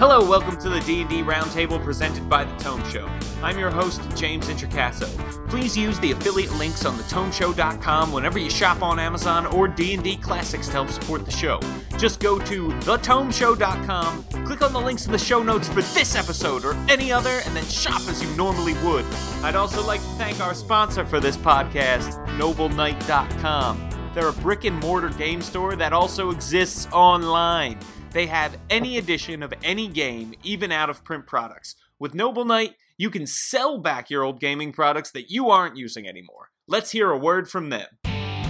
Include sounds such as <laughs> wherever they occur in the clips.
Hello, welcome to the D&D Roundtable presented by The Tome Show. I'm your host, James Introcasso. Please use the affiliate links on thetomeshow.com whenever you shop on Amazon or D&D Classics to help support the show. Just go to thetomeshow.com, click on the links in the show notes for this episode or any other, and then shop as you normally would. I'd also like to thank our sponsor for this podcast, NobleKnight.com. They're a brick and mortar game store that also exists online. They have any edition of any game, even out of print products. With Noble Knight, you can sell back your old gaming products that you aren't using anymore. Let's hear a word from them.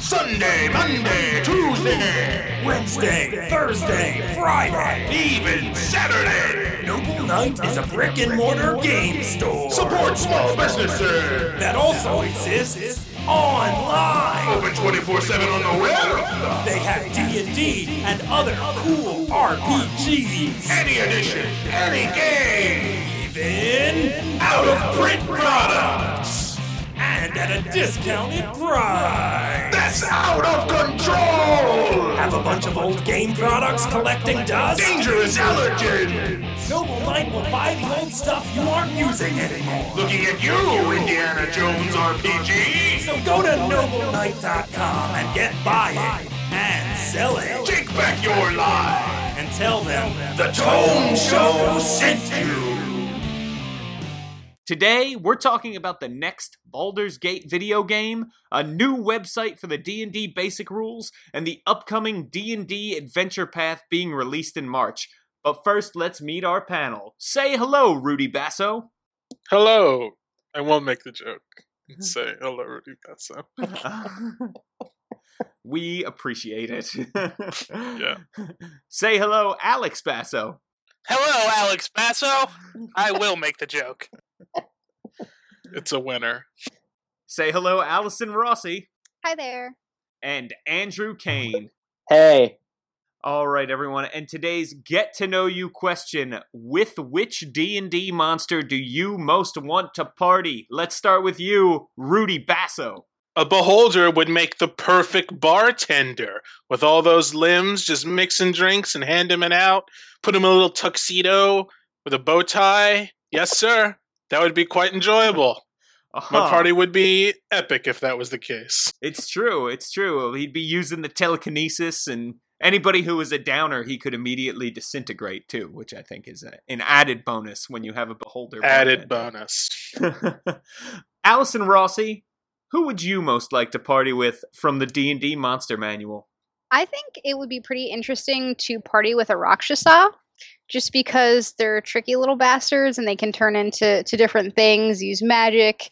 Sunday, Monday, Tuesday, Wednesday, Thursday, Friday. even Saturday. Noble Knight is a brick and mortar game store Support small businesses. that also exists online. Open 24/7 on the web. They have D&D and other cool RPGs. Any edition, any game. Even Out of print products. And at a discounted price. That's out of control. Have a bunch of old game products collecting dust? Dangerous allergens. Noble Knight will buy the old stuff you aren't using anymore. Looking at you, Indiana Jones RPG. So go to nobleknight.com and get buying and selling. Take back your lie. and tell them The Tome Show sent you. Today, we're talking about the next Baldur's Gate video game, a new website for the D&D basic rules, and the upcoming D&D adventure path being released in March. But first, let's meet our panel. Say hello, Rudy Basso. Hello. I won't make the joke. and Say hello, Rudy Basso. <laughs> <laughs> we appreciate it. Yeah. <laughs> Say hello, Alex Basso. Hello, Alex Basso. I will make the joke. It's a winner. Say hello, Allison Rossi. Hi there. And Andrew Kane. Hey, All right, everyone. And today's get to know you question: With which D and D monster do you most want to party? Let's start with you, Rudy Basso. A beholder would make the perfect bartender with all those limbs, just mixing drinks and hand them it out. Put him in a little tuxedo with a bow tie. Yes, sir. That would be quite enjoyable. My Uh-huh. party would be epic if that was the case. It's true. It's true. He'd be using the telekinesis, and anybody who was a downer, he could immediately disintegrate too, which I think is a, an added bonus when you have a beholder. Added bartender. bonus. <laughs> Allison Rossi, who would you most like to party with from the D and D Monster Manual? I think it would be pretty interesting to party with a Rakshasa, just because they're tricky little bastards and they can turn into to different things, use magic,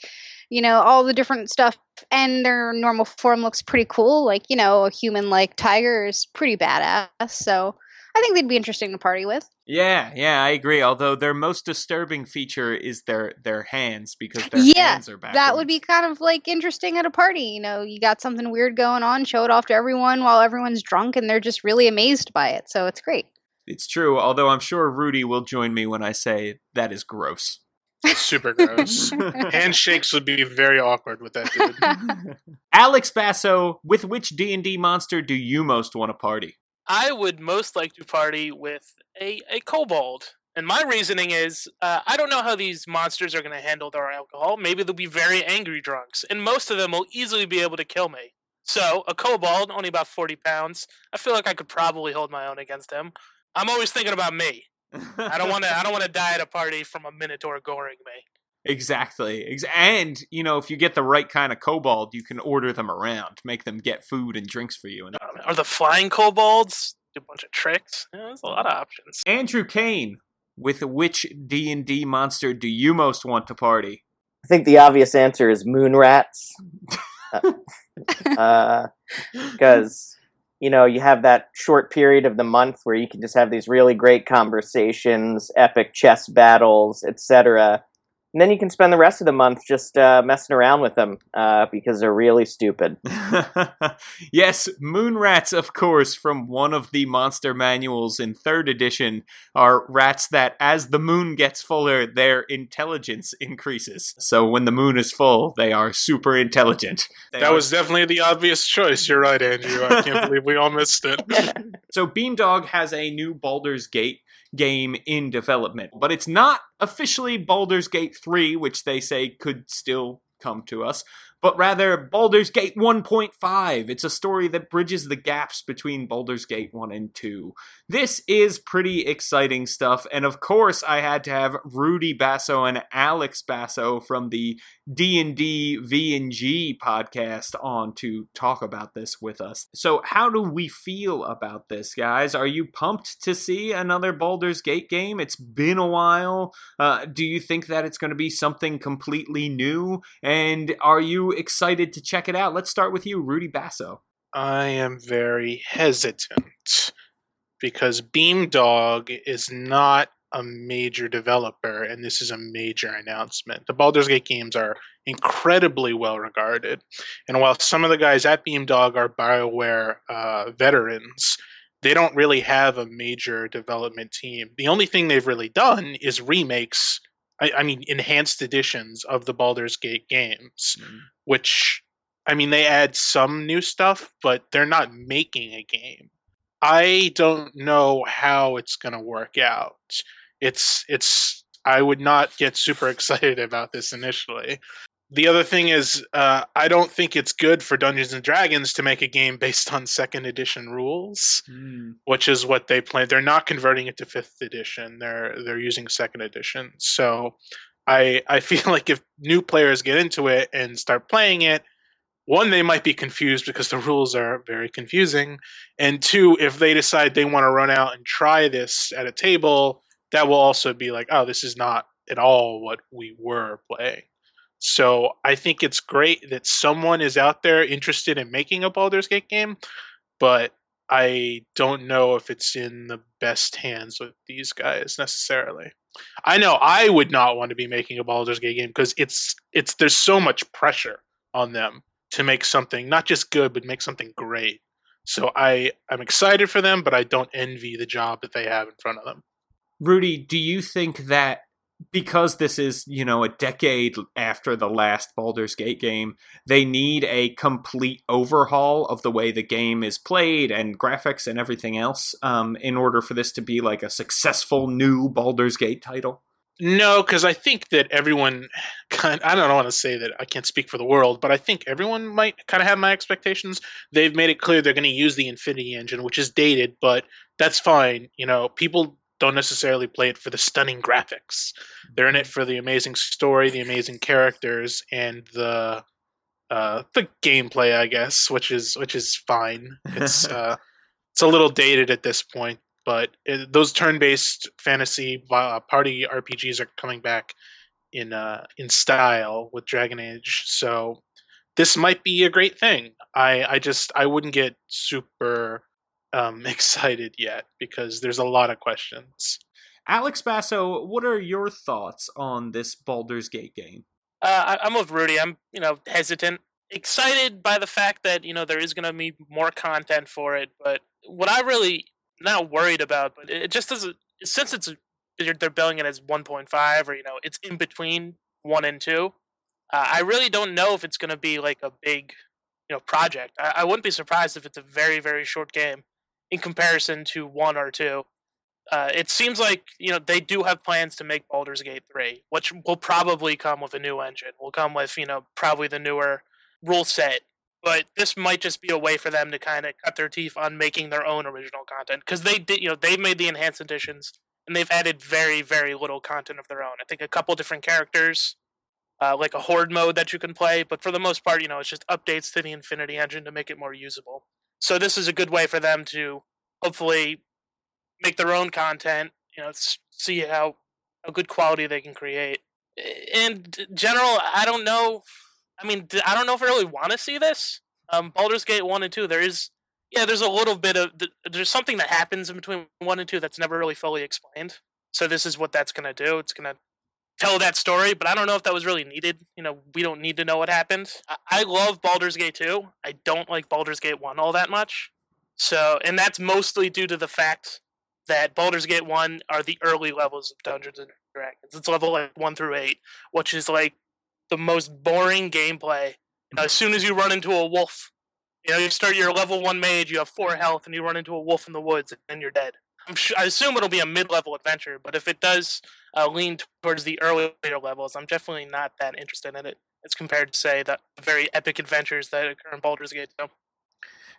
you know, all the different stuff. And their normal form looks pretty cool. Like, you know, a human like tiger is pretty badass. So I think they'd be interesting to party with. Yeah, yeah, I agree. Although their most disturbing feature is their their hands because their Yeah, hands are backwards. That would be kind of like interesting at a party. You know, you got something weird going on, show it off to everyone while everyone's drunk and they're just really amazed by it. So it's great. It's true. Although I'm sure Rudy will join me when I say that is gross. Super gross. <laughs> Handshakes would be very awkward with that dude. <laughs> Alex Basso, with which D and D monster do you most want to party? I would most like to party with a, a kobold. And my reasoning is uh, I don't know how these monsters are going to handle their alcohol. Maybe they'll be very angry drunks, and most of them will easily be able to kill me. So, a kobold, only about 40 pounds, I feel like I could probably hold my own against him. I'm always thinking about me. I don't want to. I don't want to die at a party from a minotaur goring me. Exactly. And, you know, if you get the right kind of kobold, you can order them around, make them get food and drinks for you. And Are the flying kobolds? Do a bunch of tricks. Yeah, there's a lot of options. Andrew Kane, with which D&D monster do you most want to party? I think the obvious answer is moon rats. <laughs> Uh, uh, because, you know, you have that short period of the month where you can just have these really great conversations, epic chess battles, etc. And then you can spend the rest of the month just uh, messing around with them uh, because they're really stupid. <laughs> yes, moon rats, of course, from one of the monster manuals in third edition, are rats that, as the moon gets fuller, their intelligence increases. So when the moon is full, they are super intelligent. They That are- was definitely the obvious choice. You're right, Andrew. I can't <laughs> believe we all missed it. So Beamdog has a new Baldur's Gate game in development. But it's not officially Baldur's Gate 3, which they say could still come to us, but rather Baldur's Gate 1.5. It's a story that bridges the gaps between Baldur's Gate 1 and 2. This is pretty exciting stuff, and of course, I had to have Rudy Basso and Alex Basso from the D&D V&G podcast on to talk about this with us. So, how do we feel about this, guys? Are you pumped to see another Baldur's Gate game? It's been a while. Uh, do you think that it's going to be something completely new? And are you excited to check it out? Let's start with you, Rudy Basso. I am very hesitant because Beamdog is not a major developer, and this is a major announcement. The Baldur's Gate games are incredibly well regarded, and while some of the guys at Beamdog are BioWare uh, veterans, they don't really have a major development team. The only thing they've really done is remakes. I, I mean, enhanced editions of the Baldur's Gate games, Mm. which, I mean, they add some new stuff, but they're not making a game. I don't know how it's going to work out. It's it's I would not get super <laughs> excited about this initially. The other thing is uh, I don't think it's good for Dungeons and Dragons to make a game based on second edition rules, which is what they plan. They're not converting it to fifth edition. They're they're using second edition. So I I <laughs> feel like if new players get into it and start playing it, one they might be confused because the rules are very confusing and two if they decide they want to run out and try this at a table that will also be like oh this is not at all what we were playing so i think it's great that someone is out there interested in making a Baldur's Gate game but i don't know if it's in the best hands with these guys necessarily. I know i would not want to be making a Baldur's Gate game because it's it's there's so much pressure on them to make something not just good but make something great. So i i'm excited for them but i don't envy the job that they have in front of them. Rudy, do you think that because this is, you know, a decade after the last Baldur's Gate game, they need a complete overhaul of the way the game is played and graphics and everything else um, in order for this to be like a successful new Baldur's Gate title? no because i think that everyone <laughs> kind i don't want to say that i can't speak for the world but i think everyone might kind of have my expectations they've made it clear they're going to use the infinity engine which is dated but that's fine you know people don't necessarily play it for the stunning graphics. They're in it for the amazing story the amazing characters and the uh the gameplay i guess which is which is fine. It's <laughs> uh it's a little dated at this point but it, those turn-based fantasy uh, party rpgs are coming back in uh in style with dragon age so this might be a great thing. I i just i wouldn't get super um <laughs> excited yet because there's a lot of questions Alex Basso, what are your thoughts on this Baldur's Gate game? Uh, I, I'm with Rudy. I'm you know hesitant, excited by the fact that you know there is going to be more content for it. But what I really not worried about, but it just doesn't since it's they're, they're billing it as 1.5 or you know it's in between one and two. Uh, I really don't know if it's going to be like a big you know project. I, I wouldn't be surprised if it's a very very short game in comparison to one or two. Uh, it seems like you know they do have plans to make Baldur's Gate three, which will probably come with a new engine. Will come with you know probably the newer rule set. But this might just be a way for them to kind of cut their teeth on making their own original content because they did you know they made the enhanced editions and they've added very very little content of their own. I think a couple different characters, uh, like a horde mode that you can play, but for the most part, you know, it's just updates to the Infinity Engine to make it more usable. So this is a good way for them to hopefully make their own content. You know, see how how good quality they can create. In general, I don't know. I mean, I don't know if I really want to see this. Um, Baldur's Gate one and two, there is, yeah, there's a little bit of there's something that happens in between one and two that's never really fully explained. So this is what that's gonna do. It's gonna tell that story, but I don't know if that was really needed. You know, we don't need to know what happened. I, I love Baldur's Gate 2. I don't like Baldur's Gate 1 all that much. So, and that's mostly due to the fact that Baldur's Gate 1 are the early levels of Dungeons and Dragons. It's level like 1 through 8, which is like the most boring gameplay. You know, as soon as you run into a wolf, you know, you start your level 1 mage, you have 4 health, and you run into a wolf in the woods, and you're dead. Sh- I assume it'll be a mid-level adventure, but if it does uh, lean towards the earlier levels, I'm definitely not that interested in it as compared to say the very epic adventures that occur in Baldur's Gate. So.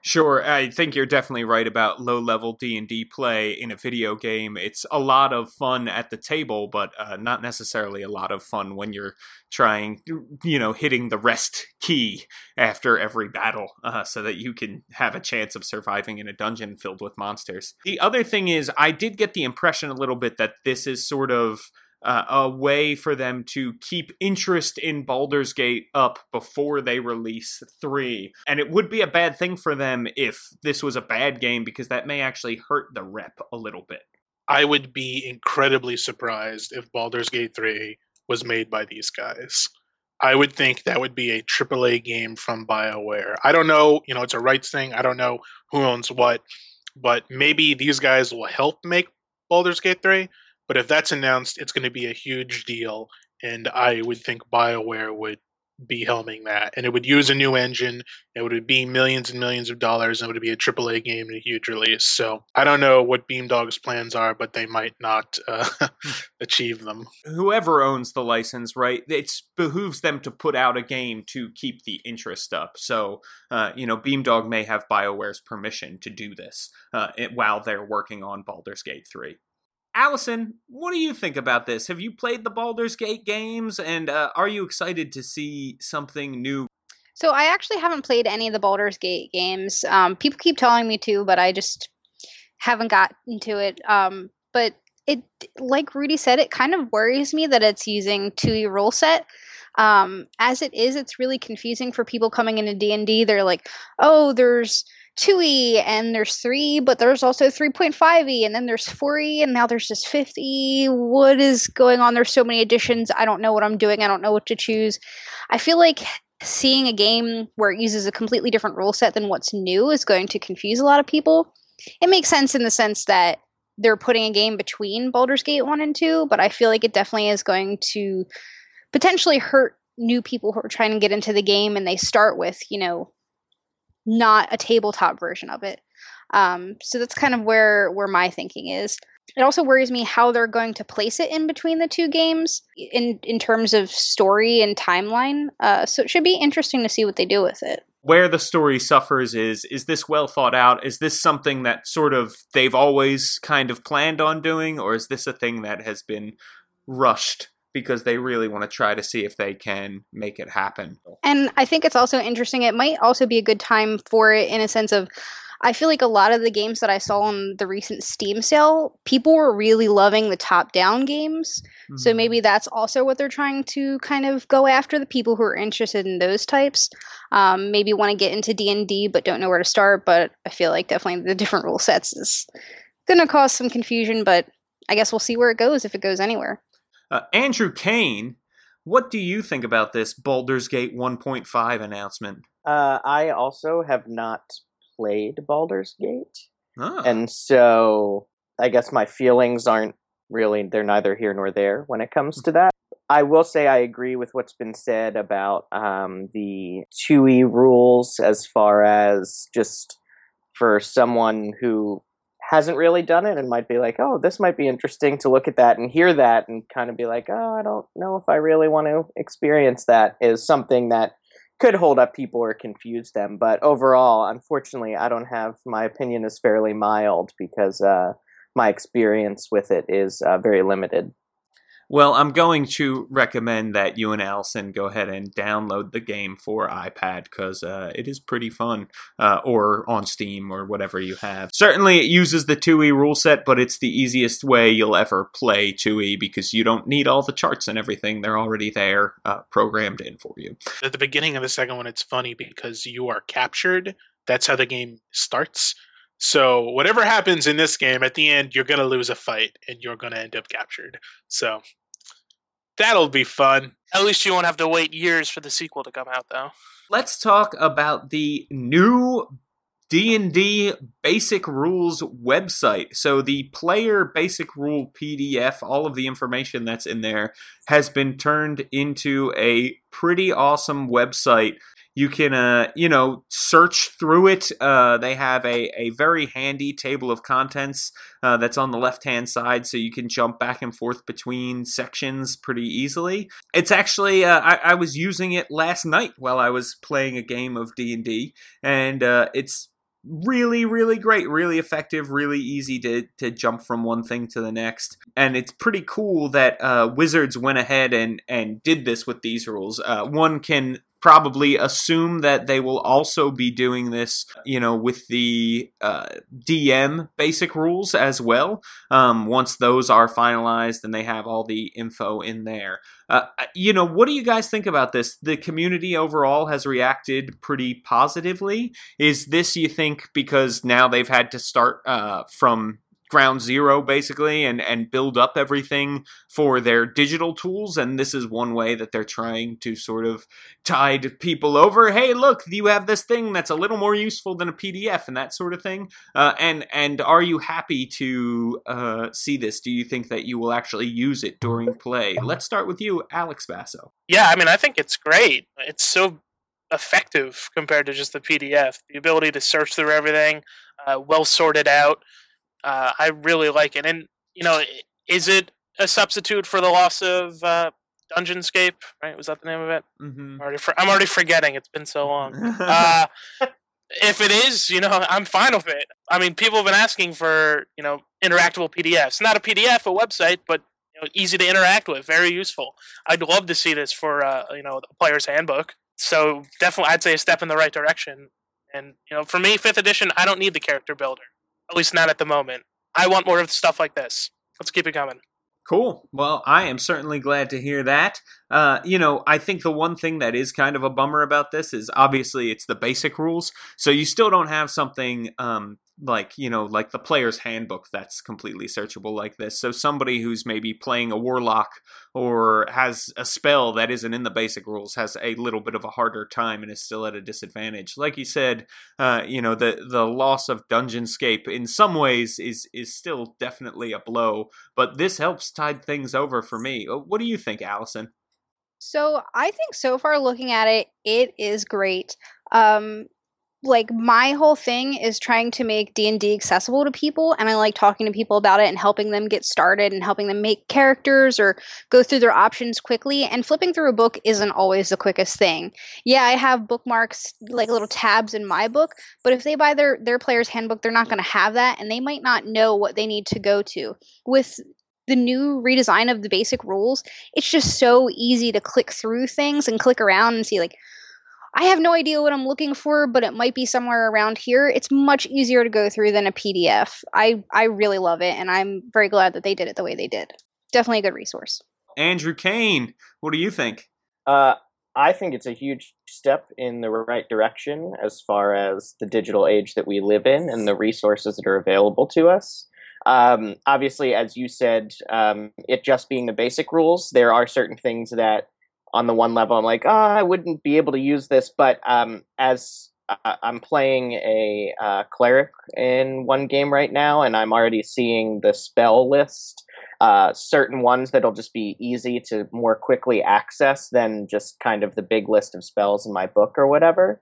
Sure, I think you're definitely right about low-level D&D play in a video game. It's a lot of fun at the table, but uh, not necessarily a lot of fun when you're trying, you know, hitting the rest key after every battle uh, so that you can have a chance of surviving in a dungeon filled with monsters. The other thing is, I did get the impression a little bit that this is sort of uh, a way for them to keep interest in Baldur's Gate up before they release 3. And it would be a bad thing for them if this was a bad game because that may actually hurt the rep a little bit. I would be incredibly surprised if Baldur's Gate 3 was made by these guys. I would think that would be a AAA game from BioWare. I don't know, you know, it's a rights thing. I don't know who owns what, but maybe these guys will help make Baldur's Gate 3 but if that's announced, it's going to be a huge deal, and I would think Bioware would be helming that, and it would use a new engine. It would be millions and millions of dollars, and it would be a AAA game and a huge release. So I don't know what Beamdog's plans are, but they might not uh, <laughs> achieve them. Whoever owns the license, right? It behooves them to put out a game to keep the interest up. So uh, you know, Beamdog may have Bioware's permission to do this uh, while they're working on Baldur's Gate three. Allison, what do you think about this? Have you played the Baldur's Gate games, and uh, are you excited to see something new? So I actually haven't played any of the Baldur's Gate games. Um, people keep telling me to, but I just haven't gotten to it. Um, but it, like Rudy said, it kind of worries me that it's using 2e rule set. Um, as it is, it's really confusing for people coming into D and D. They're like, "Oh, there's 2e and there's 3 but there's also 3.5e and then there's 4e and now there's just 50 what is going on? There's so many additions. I don't know what i'm doing. I don't know what to choose. I feel like seeing a game where it uses a completely different rule set than what's new is going to confuse a lot of people. It makes sense in the sense that they're putting a game between Baldur's Gate 1 and 2 but i feel like it definitely is going to potentially hurt new people who are trying to get into the game and they start with you know not a tabletop version of it. Um, so that's kind of where where my thinking is. It also worries me how they're going to place it in between the two games in in terms of story and timeline. Uh, so it should be interesting to see what they do with it. Where the story suffers is is this well thought out? Is this something that sort of they've always kind of planned on doing, or is this a thing that has been rushed because they really want to try to see if they can make it happen. And I think it's also interesting. It might also be a good time for it in a sense of I feel like a lot of the games that I saw on the recent Steam sale, people were really loving the top down games. Mm-hmm. So maybe that's also what they're trying to kind of go after the people who are interested in those types. Um, maybe want to get into D&D but don't know where to start, but I feel like definitely the different rule sets is going to cause some confusion, but I guess we'll see where it goes if it goes anywhere. Uh, Andrew Kane, what do you think about this Baldur's Gate 1.5 announcement? Uh, I also have not played Baldur's Gate. Oh. And so I guess my feelings aren't really, they're neither here nor there when it comes to that. I will say I agree with what's been said about um, the 2E rules as far as just for someone who hasn't really done it and might be like, oh, this might be interesting to look at that and hear that and kind of be like, oh, I don't know if I really want to experience that is something that could hold up people or confuse them. But overall, unfortunately, I don't have my opinion is fairly mild because uh, my experience with it is uh, very limited. Well, I'm going to recommend that you and Allison go ahead and download the game for iPad because uh, it is pretty fun, uh, or on Steam or whatever you have. Certainly, it uses the 2e rule set, but it's the easiest way you'll ever play 2e because you don't need all the charts and everything. They're already there, uh, programmed in for you. At the beginning of the second one, it's funny because you are captured. That's how the game starts. So whatever happens in this game, at the end, you're gonna lose a fight and you're gonna end up captured. So that'll be fun. At least you won't have to wait years for the sequel to come out, though. Let's talk about the new D&D Basic Rules website. So the player basic rule PDF, all of the information that's in there has been turned into a pretty awesome website You can, uh, you know, search through it. Uh, they have a, a very handy table of contents uh, that's on the left hand side, so you can jump back and forth between sections pretty easily. It's actually uh, I, I was using it last night while I was playing a game of D and D, and uh, it's really really great really effective really easy to to jump from one thing to the next and it's pretty cool that uh, wizards went ahead and and did this with these rules uh, one can probably assume that they will also be doing this, you know, with the uh, DM basic rules as well. Um, once those are finalized and they have all the info in there. Uh, you know, what do you guys think about this? The community overall has reacted pretty positively. Is this, you think, because now they've had to start uh, from ground zero basically and and build up everything for their digital tools and this is one way that they're trying to sort of tide people over hey look you have this thing that's a little more useful than a pdf and that sort of thing. Uh, and and are you happy to uh, see this? Do you think that you will actually use it during play? Let's start with you alex basso. Yeah i mean i think it's great. It's so effective compared to just the pdf the ability to search through everything uh, well sorted out uh, I really like it. And you know, is it a substitute for the loss of uh, Dungeonscape? Right? Was that the name of it? mm-hmm. I'm already, for, I'm already forgetting. It's been so long. <laughs> Uh, if it is, you know, I'm fine with it. I mean, people have been asking for you know interactable PDFs. Not a PDF, a website, but you know, easy to interact with, very useful. I'd love to see this for uh, you know the player's handbook. So definitely, I'd say a step in the right direction. And you know, for me, fifth edition, I don't need the character builder. At least not at the moment. I want more of stuff like this. Let's keep it coming. Cool. Well, I am certainly glad to hear that. Uh, you know, I think the one thing that is kind of a bummer about this is obviously it's the basic rules, so you still don't have something um, like you know like the player's handbook that's completely searchable like this. So somebody who's maybe playing a warlock or has a spell that isn't in the basic rules has a little bit of a harder time and is still at a disadvantage. Like you said uh, you know the the loss of dungeonscape in some ways is is still definitely a blow but this helps tide things over for me. Uh, what do you think allison? So i think so far looking at it it is great. Um like my whole thing is trying to make D&D accessible to people and I like talking to people about it and helping them get started and helping them make characters or go through their options quickly and flipping through a book isn't always the quickest thing. Yeah, I have bookmarks like little tabs in my book, but if they buy their their player's handbook, they're not going to have that and they might not know what they need to go to. With the new redesign of the basic rules, it's just so easy to click through things and click around and see like I have no idea what I'm looking for, but it might be somewhere around here. It's much easier to go through than a PDF. I I really love it, and I'm very glad that they did it the way they did. Definitely a good resource. andrew kane what do you think Uh, I think it's a huge step in the right direction as far as the digital age that we live in and the resources that are available to us. Um, obviously, as you said, um, it just being the basic rules, there are certain things that, on the one level, I'm like, oh, I wouldn't be able to use this. But um, as I'm playing a uh, cleric in one game right now, and I'm already seeing the spell list uh, certain ones that'll just be easy to more quickly access than just kind of the big list of spells in my book or whatever.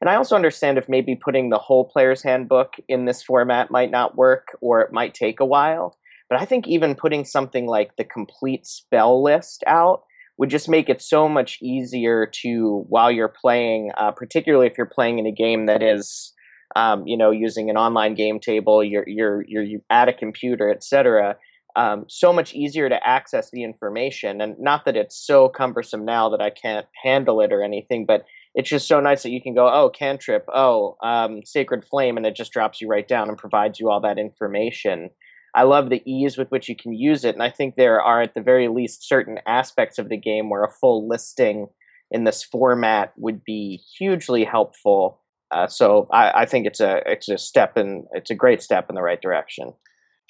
And I also understand if maybe putting the whole player's handbook in this format might not work or it might take a while. But I think even putting something like the complete spell list out would just make it so much easier to, while you're playing, uh, particularly if you're playing in a game that is, um, you know, using an online game table, you're, you're, you're at a computer, etc um, so much easier to access the information. And not that it's so cumbersome now that I can't handle it or anything, but it's just so nice that you can go, oh, cantrip, oh, um, sacred flame, and it just drops you right down and provides you all that information. I love the ease with which you can use it, and I think there are at the very least certain aspects of the game where a full listing in this format would be hugely helpful. Uh, so I, I think it's a it's a step in it's a great step in the right direction.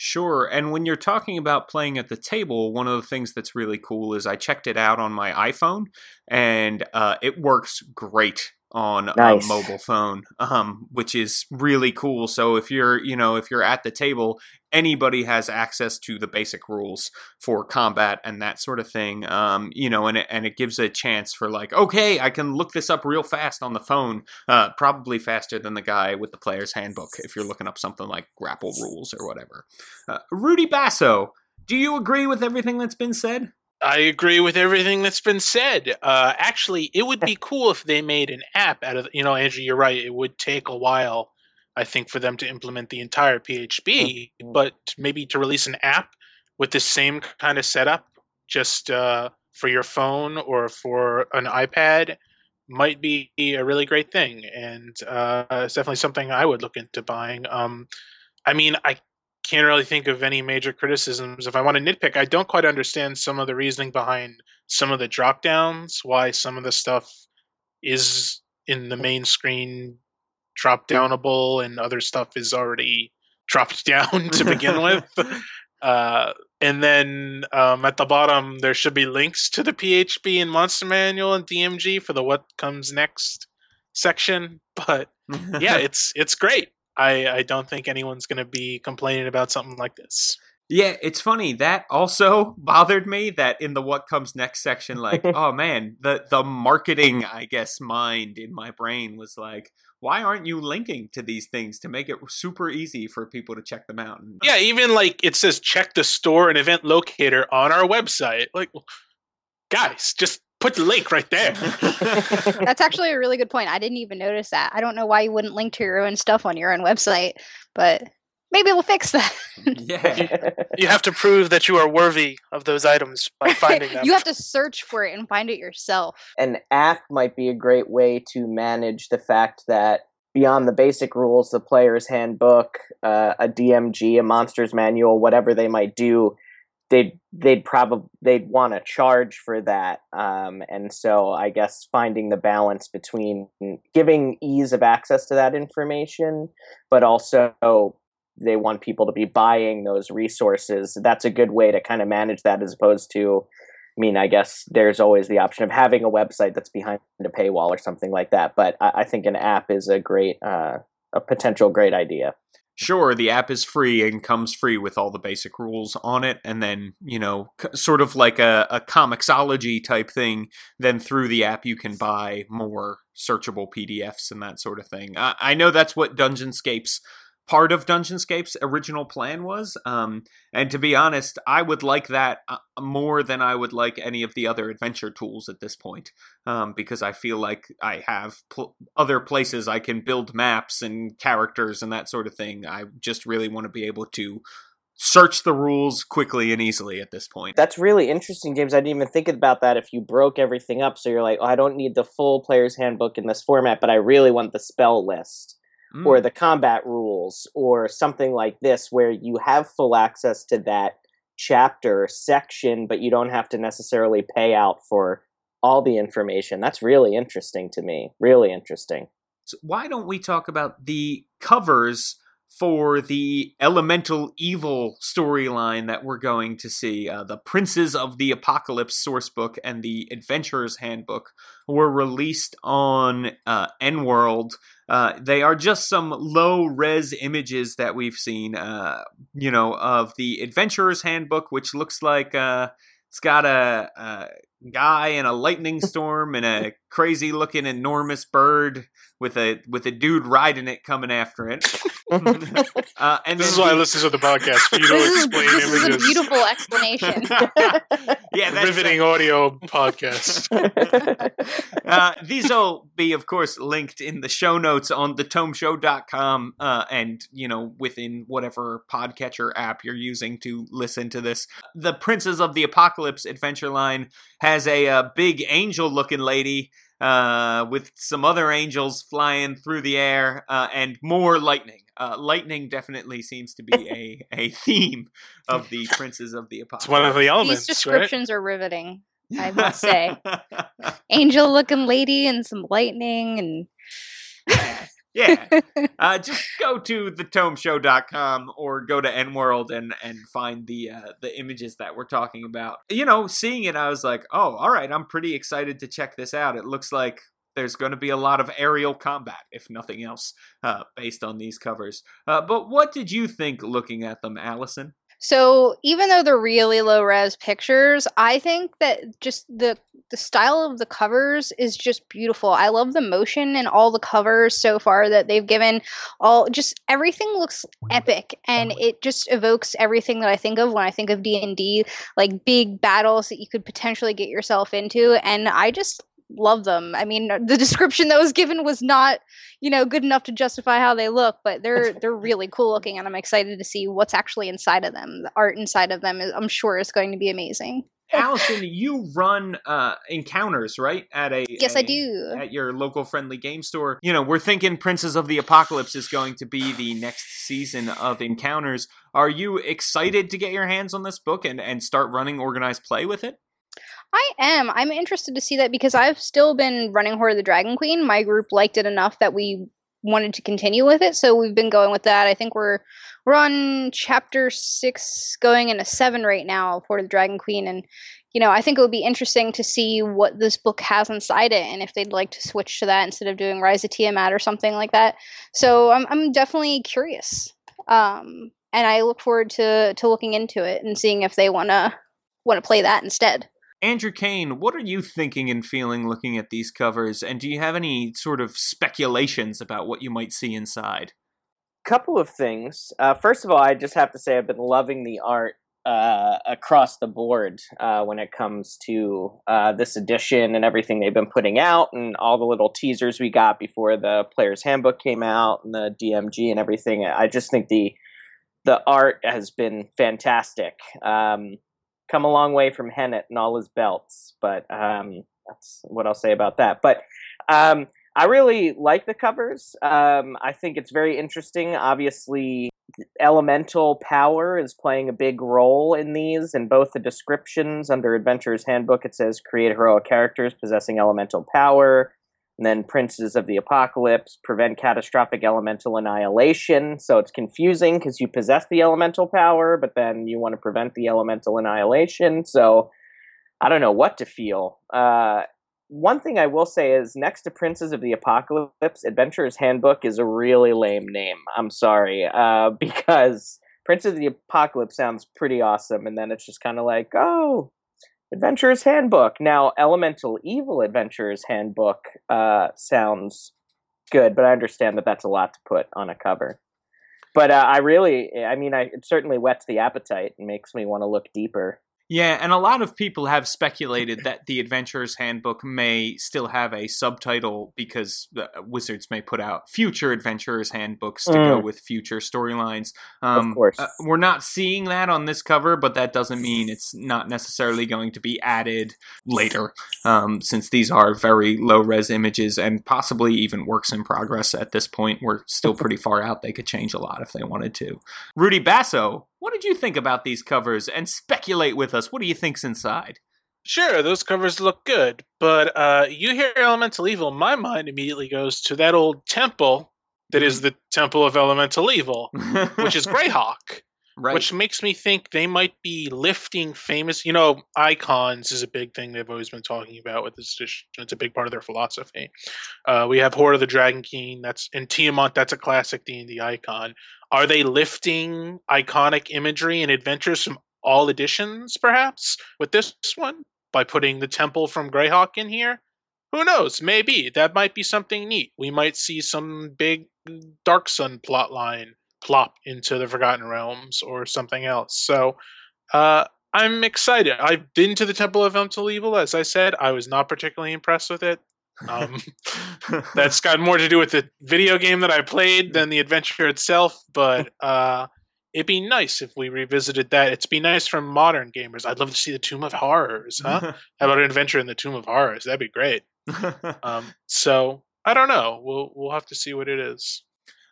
Sure. And when you're talking about playing at the table, one of the things that's really cool is I checked it out on my iPhone and uh, it works great on Nice. a mobile phone, um, which is really cool. So if you're, you know, if you're at the table, anybody has access to the basic rules for combat and that sort of thing. Um, you know, and it, and it gives a chance for like, okay, I can look this up real fast on the phone, uh, probably faster than the guy with the player's handbook if you're looking up something like grapple rules or whatever. Uh, Rudy Basso, do you agree with everything that's been said? I agree with everything that's been said. Uh, actually, it would be <laughs> cool if they made an app out of. You know, Andrew, you're right. It would take a while, I think, for them to implement the entire PHB. Mhm. But maybe to release an app with the same kind of setup, just uh, for your phone or for an iPad, might be a really great thing. And uh, it's definitely something I would look into buying. Um, I mean, I can't really think of any major criticisms. If I want to nitpick, I don't quite understand some of the reasoning behind some of the drop downs, why some of the stuff is in the main screen drop downable and other stuff is already dropped <laughs> down to begin <laughs> with. Uh, and then um, at the bottom, there should be links to the PHB and Monster Manual and DMG for the what comes next section. But yeah, <laughs> it's it's great. I, I don't think anyone's going to be complaining about something like this. Yeah, it's funny. That also <laughs> bothered me that in the what comes next section, like, <laughs> oh man, the the marketing, I guess, mind in my brain was like, why aren't you linking to these things to make it super easy for people to check them out? And, uh, Yeah, even like it says check the store and event locator on our website. Like, guys, just put the link right there. <laughs> That's actually a really good point. I didn't even notice that. I don't know why you wouldn't link to your own stuff on your own website, but maybe we'll fix that. <laughs> yeah. You have to prove that you are worthy of those items by <laughs> finding them. you have to search for it and find it yourself. An app might be a great way to manage the fact that beyond the basic rules, the player's handbook, uh, a DMG, a monster's manual, whatever they might do, they'd they'd probably they'd want to charge for that. Um, and so I guess finding the balance between giving ease of access to that information, but also they want people to be buying those resources. That's a good way to kind of manage that as opposed to I mean, I guess there's always the option of having a website that's behind a paywall or something like that. But I, I think an app is a great, uh, a potential great idea. Sure, the app is free and comes free with all the basic rules on it, and then you know, c- sort of like a, a comiXology type thing. Then through the app, you can buy more searchable PDFs and that sort of thing. I, I know that's what Dungeonscape's part of Dungeonscape's original plan was, um, and to be honest, I would like that uh, more than I would like any of the other adventure tools at this point, um, because I feel like I have pl- other places I can build maps and characters and that sort of thing. I just really want to be able to search the rules quickly and easily at this point. That's really interesting, James. I didn't even think about that. If you broke everything up, so you're like, oh, I don't need the full player's handbook in this format, but I really want the spell list. Mm. or the combat rules or something like this where you have full access to that chapter section but you don't have to necessarily pay out for all the information. That's really interesting to me. Really interesting. So why don't we talk about the covers for the elemental evil storyline that we're going to see? Uh, the Princes of the Apocalypse sourcebook and the Adventurer's Handbook were released on uh, EN World. Uh, they are just some low res images that we've seen, uh, you know, of the Adventurer's Handbook, which looks like uh, it's got a, a guy in a lightning storm and a crazy looking enormous bird with a with a dude riding it coming after it. <laughs> uh, and This is why I the- listen to the podcast for <laughs> you to This is, explain this is a beautiful explanation. <laughs> yeah, that's Riveting audio podcast. uh, these will be, of course, linked in the show notes on thetomeshow.com uh, and, you know, within whatever podcatcher app you're using to listen to this. The Princes of the Apocalypse adventure line has a uh, big angel looking lady uh, with some other angels flying through the air uh, and more lightning. Uh, lightning definitely seems to be <laughs> a, a theme of the Princes of the Apocalypse. It's one of the elements, These right? descriptions are riveting. I must <laughs> say. Angel looking lady and some lightning and yeah. <laughs> Uh, just go to thetomeshow.com or go to enworld and and find the uh, the images that we're talking about. You know, seeing it, I was like, oh, all right, I'm pretty excited to check this out. It looks like there's going to be a lot of aerial combat, if nothing else, uh, based on these covers. Uh, but what did you think looking at them, Allison? So even though they're really low res pictures, I think that just the the style of the covers is just beautiful. I love the motion and all the covers so far that they've given. All just everything looks epic, and it just evokes everything that I think of when I think of D and D, like big battles that you could potentially get yourself into. And I just love them. I mean, the description that was given was not, you know, good enough to justify how they look, but they're <laughs> they're really cool looking, and I'm excited to see what's actually inside of them. The art inside of them, is, I'm sure, is going to be amazing. Allison, you run uh, encounters, right? At a yes, a, I do. At your local friendly game store. You know, we're thinking Princes of the Apocalypse is going to be the next season of encounters. Are you excited to get your hands on this book and and start running organized play with it? I am. I'm interested to see that because I've still been running Hoard of the Dragon Queen. My group liked it enough that we wanted to continue with it, so we've been going with that. I think we're we're on chapter six, going into seven right now for the Dragon Queen, and you know I think it would be interesting to see what this book has inside it, and if they'd like to switch to that instead of doing Rise of Tiamat or something like that. So I'm I'm definitely curious, um, and I look forward to to looking into it and seeing if they wanna want to play that instead. Andrew Kane, what are you thinking and feeling looking at these covers? And do you have any sort of speculations about what you might see inside? A couple of things. Uh, first of all, I just have to say I've been loving the art uh, across the board uh, when it comes to uh, this edition and everything they've been putting out, and all the little teasers we got before the Player's Handbook came out, and the DMG and everything. I just think the the art has been fantastic. Um, come a long way from Hennet and all his belts, but um, that's what I'll say about that. But um, I really like the covers. Um, I think it's very interesting. Obviously, elemental power is playing a big role in these. In both the descriptions under Adventurer's Handbook, it says create heroic characters possessing elemental power. And then Princes of the Apocalypse prevent catastrophic elemental annihilation. So it's confusing because you possess the elemental power, but then you want to prevent the elemental annihilation. So I don't know what to feel. Uh, one thing I will say is next to Princes of the Apocalypse, Adventurer's Handbook is a really lame name. I'm sorry. Uh, <laughs> because Princes of the Apocalypse sounds pretty awesome, and then it's just kind of like, oh, Adventurer's Handbook. Now, Elemental Evil Adventurer's Handbook uh, sounds good, but I understand that that's a lot to put on a cover. But uh, I really, I mean, I, it certainly whets the appetite and makes me want to look deeper. Yeah, and a lot of people have speculated that the Adventurer's Handbook may still have a subtitle because Wizards may put out future Adventurer's Handbooks to mm. go with future storylines. Um, of course. Uh, we're not seeing that on this cover, but that doesn't mean it's not necessarily going to be added later, um, since these are very low res images and possibly even works in progress at this point. We're still <laughs> pretty far out. They could change a lot if they wanted to. Rudy Basso what did you think about these covers? And speculate with us. What do you think's inside? Sure, those covers look good, but uh, you hear Elemental Evil, my mind immediately goes to that old temple that is the Temple of Elemental Evil, <laughs> which is Greyhawk. Right. Which makes me think they might be lifting famous, you know, icons is a big thing they've always been talking about with this edition. It's a big part of their philosophy. Uh, we have Hoard of the Dragon King. That's in Tiamat. That's a classic D and D icon. Are they lifting iconic imagery and adventures from all editions, perhaps, with this one by putting the temple from Greyhawk in here? Who knows? Maybe that might be something neat. We might see some big Dark Sun plot line plop into the Forgotten Realms or something else. So uh, I'm excited. I've been to the Temple of Elemental Evil, as I said. I was not particularly impressed with it. Um, <laughs> that's got more to do with the video game that I played <laughs> than the adventure itself. But uh, it'd be nice if we revisited that. It'd be nice for modern gamers. I'd love to see the Tomb of Horrors, huh? How <laughs> about an adventure in the Tomb of Horrors? That'd be great. um, so I don't know. We'll we'll have to see what it is.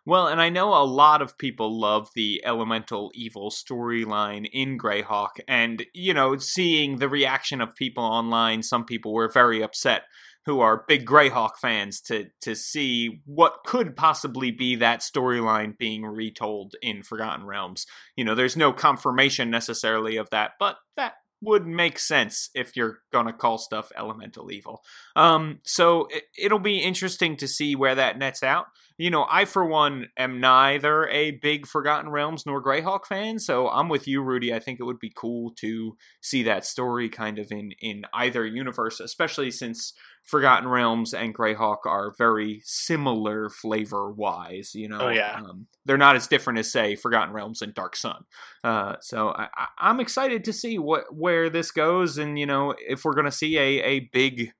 Well, and I know a lot of people love the elemental evil storyline in Greyhawk, and you know, seeing the reaction of people online, some people were very upset who are big Greyhawk fans to to see what could possibly be that storyline being retold in Forgotten Realms. You know, there's no confirmation necessarily of that, but that would make sense if you're gonna call stuff elemental evil. Um, so it, it'll be interesting to see where that nets out. You know, I for one am neither a big Forgotten Realms nor Greyhawk fan, so I'm with you, Rudy. I think it would be cool to see that story kind of in in either universe, especially since Forgotten Realms and Greyhawk are very similar flavor wise. You know, Oh, yeah. um, they're not as different as say Forgotten Realms and Dark Sun. Uh, so I, I, I'm excited to see what where this goes, and you know if we're gonna see a a big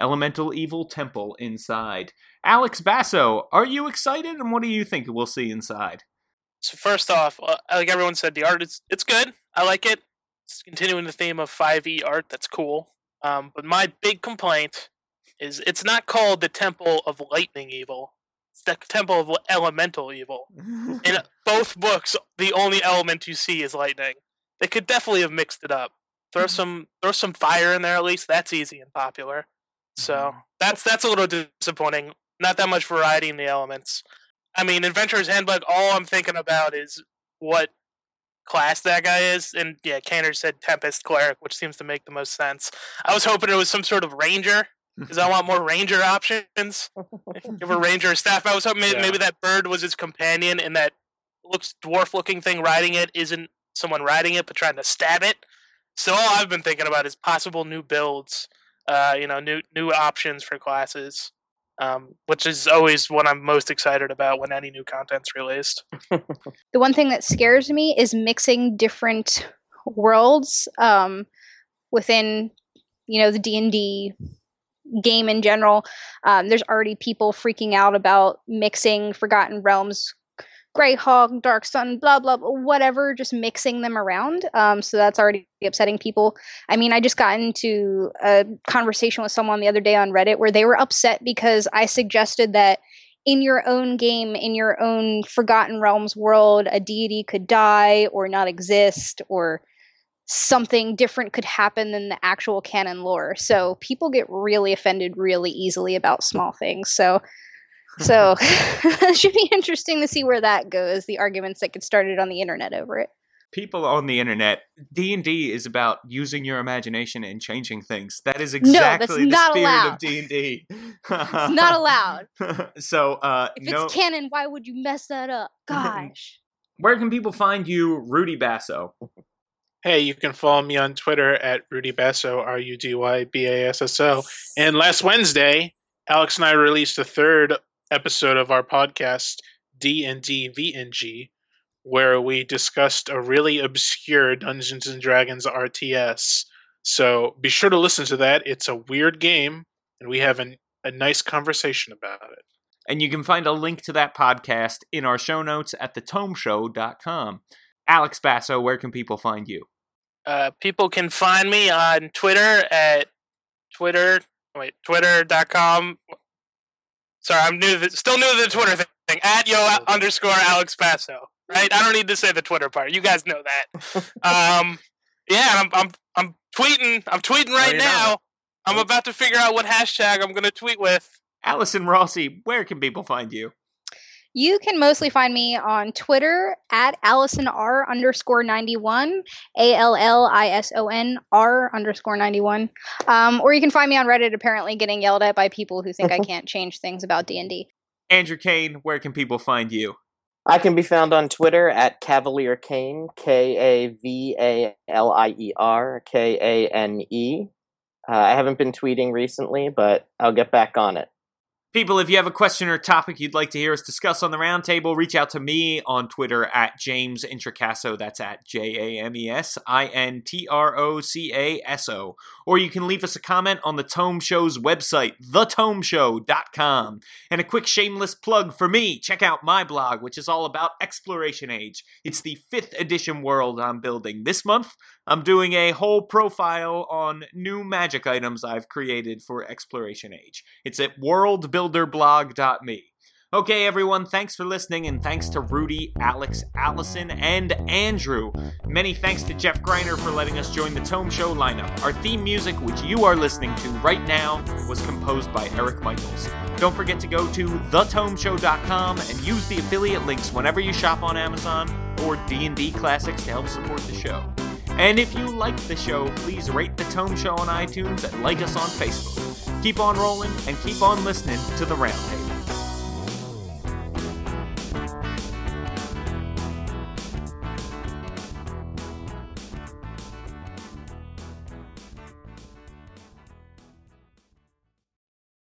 elemental evil temple inside. Alex Basso, are you excited, and what do you think we'll see inside? So first off, uh, like everyone said, the art is it's good. I like it. It's continuing the theme of 5e art. That's cool. Um, but my big complaint is it's not called the Temple of Lightning Evil. It's the Temple of Elemental Evil. In <laughs> both books, the only element you see is lightning. They could definitely have mixed it up. Throw mm-hmm. some throw some fire in there at least. That's easy and popular. So mm-hmm. that's that's a little disappointing. Not that much variety in the elements. I mean, Adventurer's Handbook. All I'm thinking about is what class that guy is, and yeah, Canner said Tempest Cleric, which seems to make the most sense. I was hoping it was some sort of Ranger because I want more Ranger options. Give a Ranger a staff. I was hoping maybe, Yeah. maybe that bird was his companion, and that looks dwarf-looking thing riding it isn't someone riding it, but trying to stab it. So all I've been thinking about is possible new builds, uh, you know, new new options for classes, um, which is always what I'm most excited about when any new content's released. <laughs> the one thing that scares me is mixing different worlds um, within you know the d&d game in general um, there's already people freaking out about mixing forgotten realms greyhawk dark sun blah blah blah whatever just mixing them around um, so that's already upsetting people. I mean i just got into a conversation with someone the other day on reddit where they were upset because i suggested that in your own game, in your own Forgotten Realms world, a deity could die or not exist, or something different could happen than the actual canon lore. So people get really offended really easily about small things. So, so <laughs> <laughs> it should be interesting to see where that goes. The arguments that get started on the internet over it. People on the internet, D and D is about using your imagination and changing things. That is exactly the not spirit allowed. of D and D. It's not allowed. <laughs> so, uh, If no. it's canon, why would you mess that up? Gosh. Where can people find you, Rudy Basso? Hey, you can follow me on Twitter at Rudy Basso, R U D Y B A S S O. And last Wednesday, Alex and I released the third episode of our podcast, D and D VNG, where we discussed a really obscure Dungeons and Dragons RTS. So be sure to listen to that. It's a weird game, and we have an, a nice conversation about it. And you can find a link to that podcast in our show notes at thetomeshow.com. Alex Basso, where can people find you? Uh, people can find me on Twitter at Twitter. Wait, twitter.com. Sorry, I'm new. To the, still new to the Twitter thing. At yo underscore Alex Basso. Right? I don't need to say the Twitter part. You guys know that. <laughs> um, yeah, I'm, I'm I'm tweeting. I'm tweeting right now. I'm about to figure out what hashtag I'm going to tweet with. Allison Rossi, where can people find you? You can mostly find me on Twitter at Allison R underscore 91, A L L I S O N R underscore 91. Um, or you can find me on Reddit apparently getting yelled at by people who think I can't change things about D&D. Andrew Kane, where can people find you? I can be found on Twitter at Kavalier Kane, K A V A L I E R K A N E. Uh, haven't been tweeting recently, but I'll get back on it. People, if you have a question or topic you'd like to hear us discuss on the roundtable, reach out to me on Twitter at James Introcaso. That's at J A M E S I N T R O C A S O. Or you can leave us a comment on the Tome Show's website, thetomeshow.com. And a quick shameless plug for me check out my blog, which is all about Exploration Age. It's the fifth edition world I'm building. This month, I'm doing a whole profile on new magic items I've created for Exploration Age. It's at worldbuilderblog.me. Okay, everyone, thanks for listening, and thanks to Rudy, Alex, Allison, and Andrew. Many thanks to Jeff Greiner for letting us join the Tome Show lineup. Our theme music, which you are listening to right now, was composed by Eric Michaels. Don't forget to go to thetomeshow.com and use the affiliate links whenever you shop on Amazon or D&D Classics to help support the show. And if you like the show, please rate the Tome Show on iTunes and like us on Facebook. Keep on rolling and keep on listening to the Roundtable.